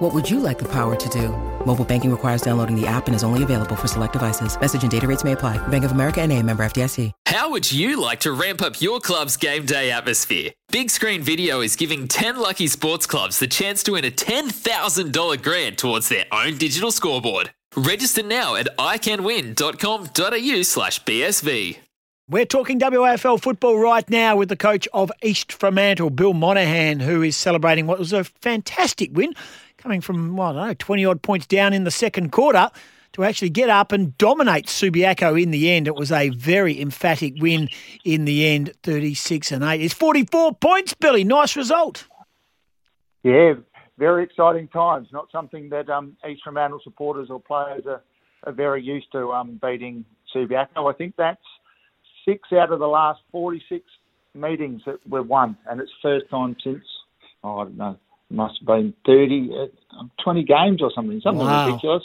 What would you like the power to do? Mobile banking requires downloading the app and is only available for select devices. Message and data rates may apply. Bank of America and a member FDIC. How would you like to ramp up your club's game day atmosphere? Big Screen Video is giving 10 lucky sports clubs the chance to win a $10,000 grant towards their own digital scoreboard. Register now at iCanWin.com.au slash BSV. We're talking WAFL football right now with the coach of East Fremantle, Bill Monahan, who is celebrating what was a fantastic win, coming from, well, I don't know, 20 odd points down in the second quarter to actually get up and dominate Subiaco in the end. It was a very emphatic win in the end, 36 and 8. It's 44 points, Billy. Nice result. Yeah, very exciting times. Not something that um, East Fremantle supporters or players are, are very used to um, beating Subiaco. I think that's six out of the last 46 meetings that we've won, and it's first time since, oh, I don't know, must have been 30, uh, 20 games or something, something Wow. ridiculous.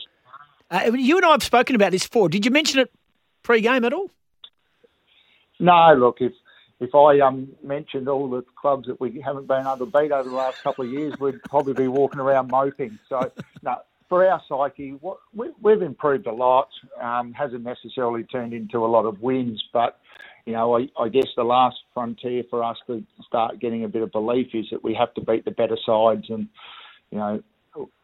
Uh, you and I have spoken about this before. Did you mention it pre-game at all? No, look, if if I um, mentioned all the clubs that we haven't been able to beat over the last couple of years, we'd probably be walking around moping. So, no, for our psyche, what, we, we've improved a lot. Um, hasn't necessarily turned into a lot of wins, but you know, I, I guess the last frontier for us to start getting a bit of belief is that we have to beat the better sides, and you know,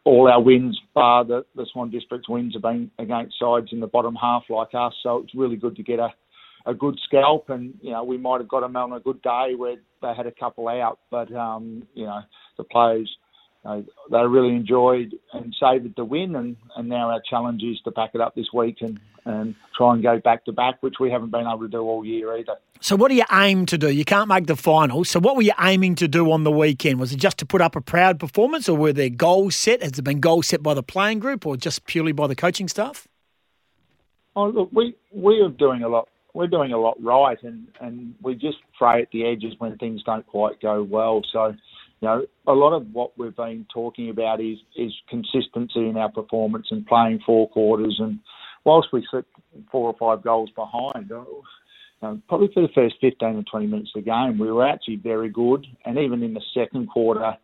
all our wins, bar the, the Swan District's wins, have been against sides in the bottom half like us. So it's really good to get a a good scalp, and you know we might have got them on a good day where they had a couple out, but um, you know the players know, they really enjoyed and savoured the win, and, and now our challenge is to back it up this week and, and try and go back to back, which we haven't been able to do all year either. So what do you aim to do? You can't make the final. So what were you aiming to do on the weekend? Was it just to put up a proud performance or were there goals set? Has there been goals set by the playing group or just purely by the coaching staff? Oh look, we we are doing a lot. We're doing a lot right, and and we just fray at the edges when things don't quite go well. So, you know, a lot of what we've been talking about is is consistency in our performance and playing four quarters. And whilst we sit four or five goals behind, uh, um, probably for the first 15 or 20 minutes of the game, we were actually very good. And even in the second quarter,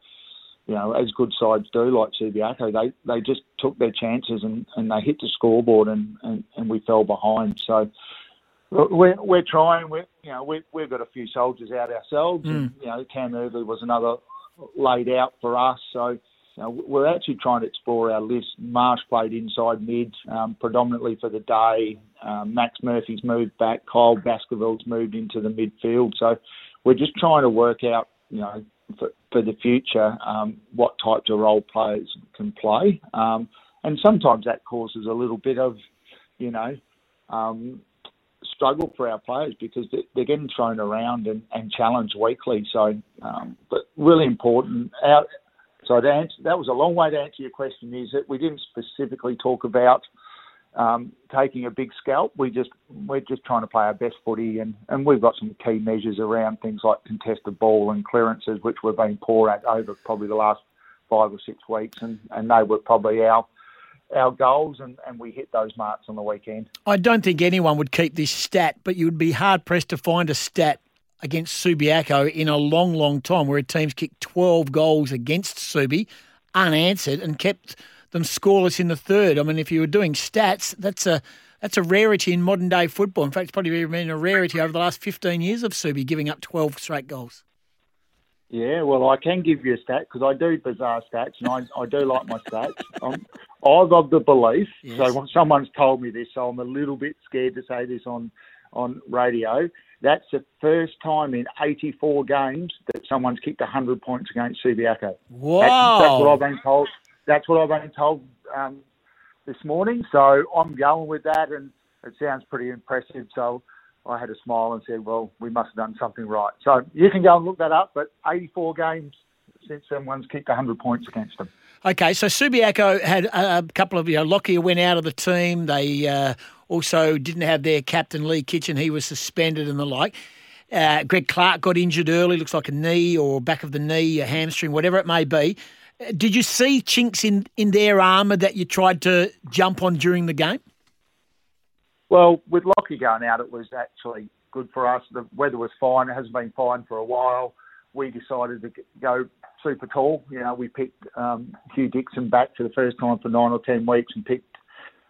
you know, as good sides do, like Subiaco, they, they just took their chances and, and they hit the scoreboard and, and, and we fell behind. So we're, we're trying. We're, you know, we, we've got a few soldiers out ourselves. And, you know, Cam Earley was another laid out for us. So you know, we're actually trying to explore our list. Marsh played inside mid um, predominantly for the day. Um, Max Murphy's moved back. Kyle Baskerville's moved into the midfield. So we're just trying to work out, you know, for, for the future, um, what types of role players can play. Um, and sometimes that causes a little bit of, you know, um, struggle for our players because they- they're getting thrown around and, and challenged weekly. So, um, but really important. Our, so to answer, that was a long way to answer your question. Is that we didn't specifically talk about um, taking a big scalp. We just we're just trying to play our best footy, and, and we've got some key measures around things like contested ball and clearances, which we've been poor at over probably the last five or six weeks, and, and they were probably our our goals, and, and we hit those marks on the weekend. I don't think anyone would keep this stat, but you would be hard pressed to find a stat against Subiaco in a long, long time where a team's kicked 12 goals against Subi unanswered and kept them scoreless in the third. I mean, if you were doing stats, that's a that's a rarity in modern day football. In fact, it's probably been a rarity over the last 15 years of Subi giving up 12 straight goals. Yeah, well, I can give you a stat because I do bizarre stats, and I, I do like my stats. I'm, I'm of the belief. Yes. So when someone's told me this, so I'm a little bit scared to say this on on radio. That's the first time in 84 games that someone's kicked 100 points against Subiaco. Wow. That's, that's what I've been told. That's what I've been told um, this morning. So I'm going with that, and it sounds pretty impressive. So I had a smile and said, "Well, we must have done something right." So you can go and look that up. But 84 games since someone's kicked 100 points against them. Okay, so Subiaco had a, a couple of, you know, Lockyer went out of the team. They uh, also didn't have their captain Lee Kitchen. He was suspended and the like. Uh, Greg Clark got injured early, looks like a knee or back of the knee, a hamstring, whatever it may be. Uh, did you see chinks in, in their armour that you tried to jump on during the game? Well, with Lockie going out, it was actually good for us. The weather was fine. It hasn't been fine for a while. We decided to go super tall. You know, we picked um, Hugh Dixon back for the first time for nine or ten weeks and picked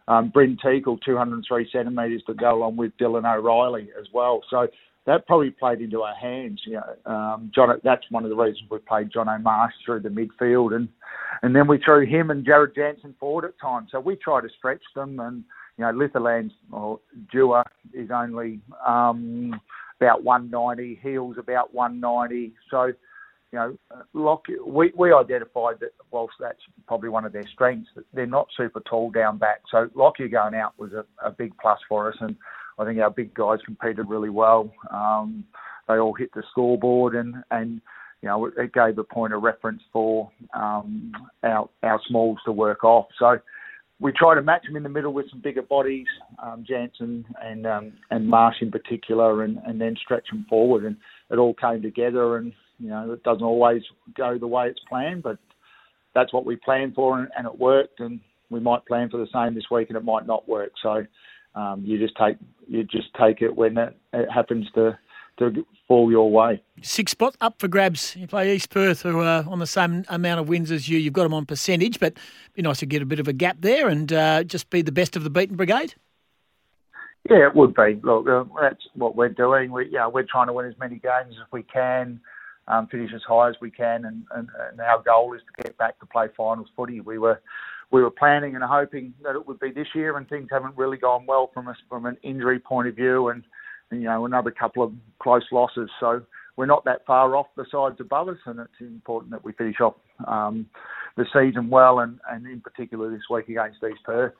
um, Bryn Teagle, 203 centimetres, to go along with Dylan O'Reilly as well. So that probably played into our hands. You know, um, John, that's one of the reasons we played Jono Marsh through the midfield, and and then we threw him and Jared Jansen forward at times. So we try to stretch them, and you know, Litherland's or Dewar is only um, about 190, Heels about 190. So you know, Lock, we, we identified that whilst that's probably one of their strengths, that they're not super tall down back. So Lockyer going out was a, a big plus for us, and I think our big guys competed really well. Um, they all hit the scoreboard, and and you know it gave a point of reference for um, our our smalls to work off. So we try to match them in the middle with some bigger bodies, um, Jansen and um, and Marsh in particular, and, and then stretch them forward. And it all came together, and you know it doesn't always go the way it's planned, but that's what we planned for, and, and it worked. And we might plan for the same this week, and it might not work. So um, you just take you just take it when it, it happens to to fall your way. Six spot up for grabs. You play East Perth, who are on the same amount of wins as you. You've got them on percentage, but it'd be nice to get a bit of a gap there and uh, just be the best of the beaten brigade. Yeah, it would be. Look, uh, that's what we're doing. We, you know, we're trying to win as many games as we can, um, finish as high as we can, and, and, and our goal is to get back to play finals footy. We were we were planning and hoping that it would be this year, and things haven't really gone well from us from an injury point of view, and you know another couple of close losses. So we're not that far off the sides above us, and it's important that we finish off um, the season well, and, and in particular this week against East Perth.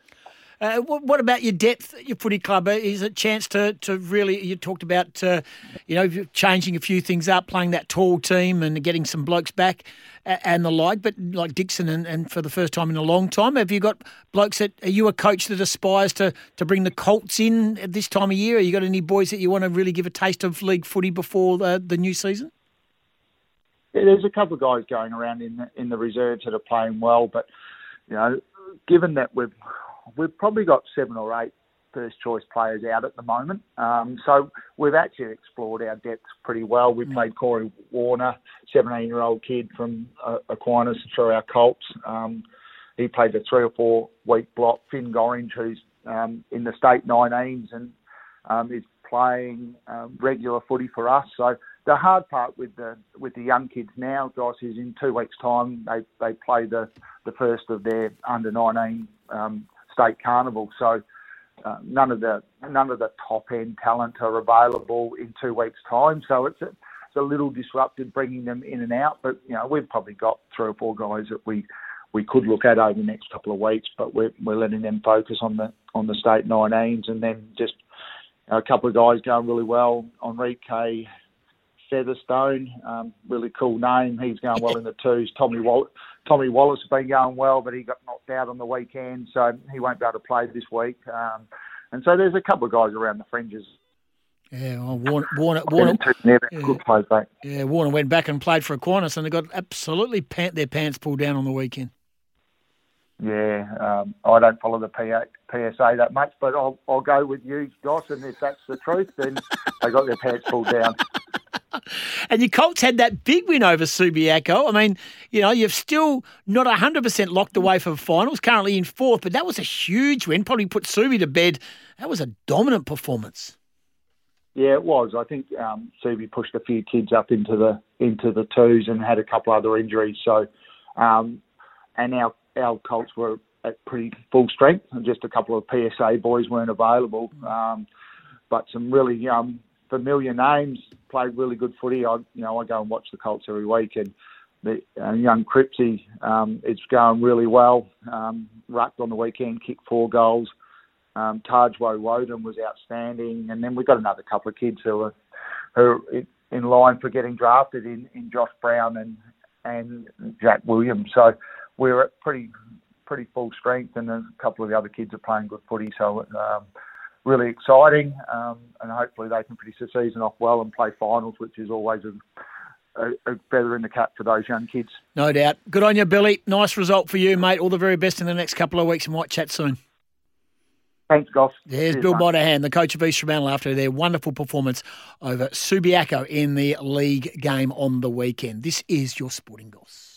Uh, what, what, about your depth at your footy club? Uh, is it a chance to, to really? You talked about uh, you know changing a few things up, playing that tall team and getting some blokes back and the like. But like Dixon and, and for the first time in a long time, have you got blokes that? Are you a coach that aspires to to bring the Colts in at this time of year? Are you got any boys that you want to really give a taste of league footy before the, the new season? There's a couple of guys going around in the, in the reserves that are playing well, but you know, given that we've we've probably got seven or eight first choice players out at the moment. Um, so we've actually explored our depth pretty well. We mm. played Corey Warner, 17 year old kid from uh, Aquinas through our Colts. Um, he played a three or four week block. Finn Gorringe, who's um, in the state 19s and um, is playing um, regular footy for us. So the hard part with the with the young kids now, guys, is in two weeks' time they they play the the first of their under 19 um, state carnival. So uh, none of the none of the top end talent are available in two weeks' time. So it's a, it's a little disrupted bringing them in and out. But you know we've probably got three or four guys that we we could look at over the next couple of weeks, but we're we're letting them focus on the on the state 19s and then just you know, a couple of guys going really well. Enrique Featherstone, um, really cool name. He's going well in the twos. Tommy Wall- Tommy Wallace has been going well, but he got knocked out on the weekend, so he won't be able to play this week. Um, and so there's a couple of guys around the fringes. Yeah, well, Warner, Warner, Warner yeah, good plays back. Yeah, Warner went back and played for Aquinas, and they got absolutely pant their pants pulled down on the weekend. Yeah, um, I don't follow the PA, PSA that much, but I'll I'll go with you, Josh. And if that's the truth, then they got their pants pulled down. and your Colts had that big win over Subiaco. I mean, you know, you've still not 100% locked away for finals, currently in fourth, but that was a huge win. Probably put Subi to bed. That was a dominant performance. Yeah, it was. I think um, Subi pushed a few kids up into the into the twos and had a couple other injuries. So, um, and our our Colts were at pretty full strength. and Just a couple of PSA boys weren't available, um, but some really um, familiar names played really good footy. I, you know, I go and watch the Colts every week, and the uh, young Cripsy um, is going really well. Um, rucked on the weekend, kicked four goals. Um, Tajwo Woden was outstanding, and then we've got another couple of kids who are who are in line for getting drafted in, in Josh Brown and and Jack Williams. So we're at pretty pretty full strength, and a couple of the other kids are playing good footy. So um, really exciting, um, and hopefully they can finish the season off well and play finals, which is always a, a, a feather in the cap for those young kids. No doubt. Good on you, Billy. Nice result for you, mate. All the very best in the next couple of weeks, and might chat soon. Thanks, Goss. There's Cheers, Bill mate. Monahan, the coach of East Fremantle, after their wonderful performance over Subiaco in the league game on the weekend. This is your sporting goss.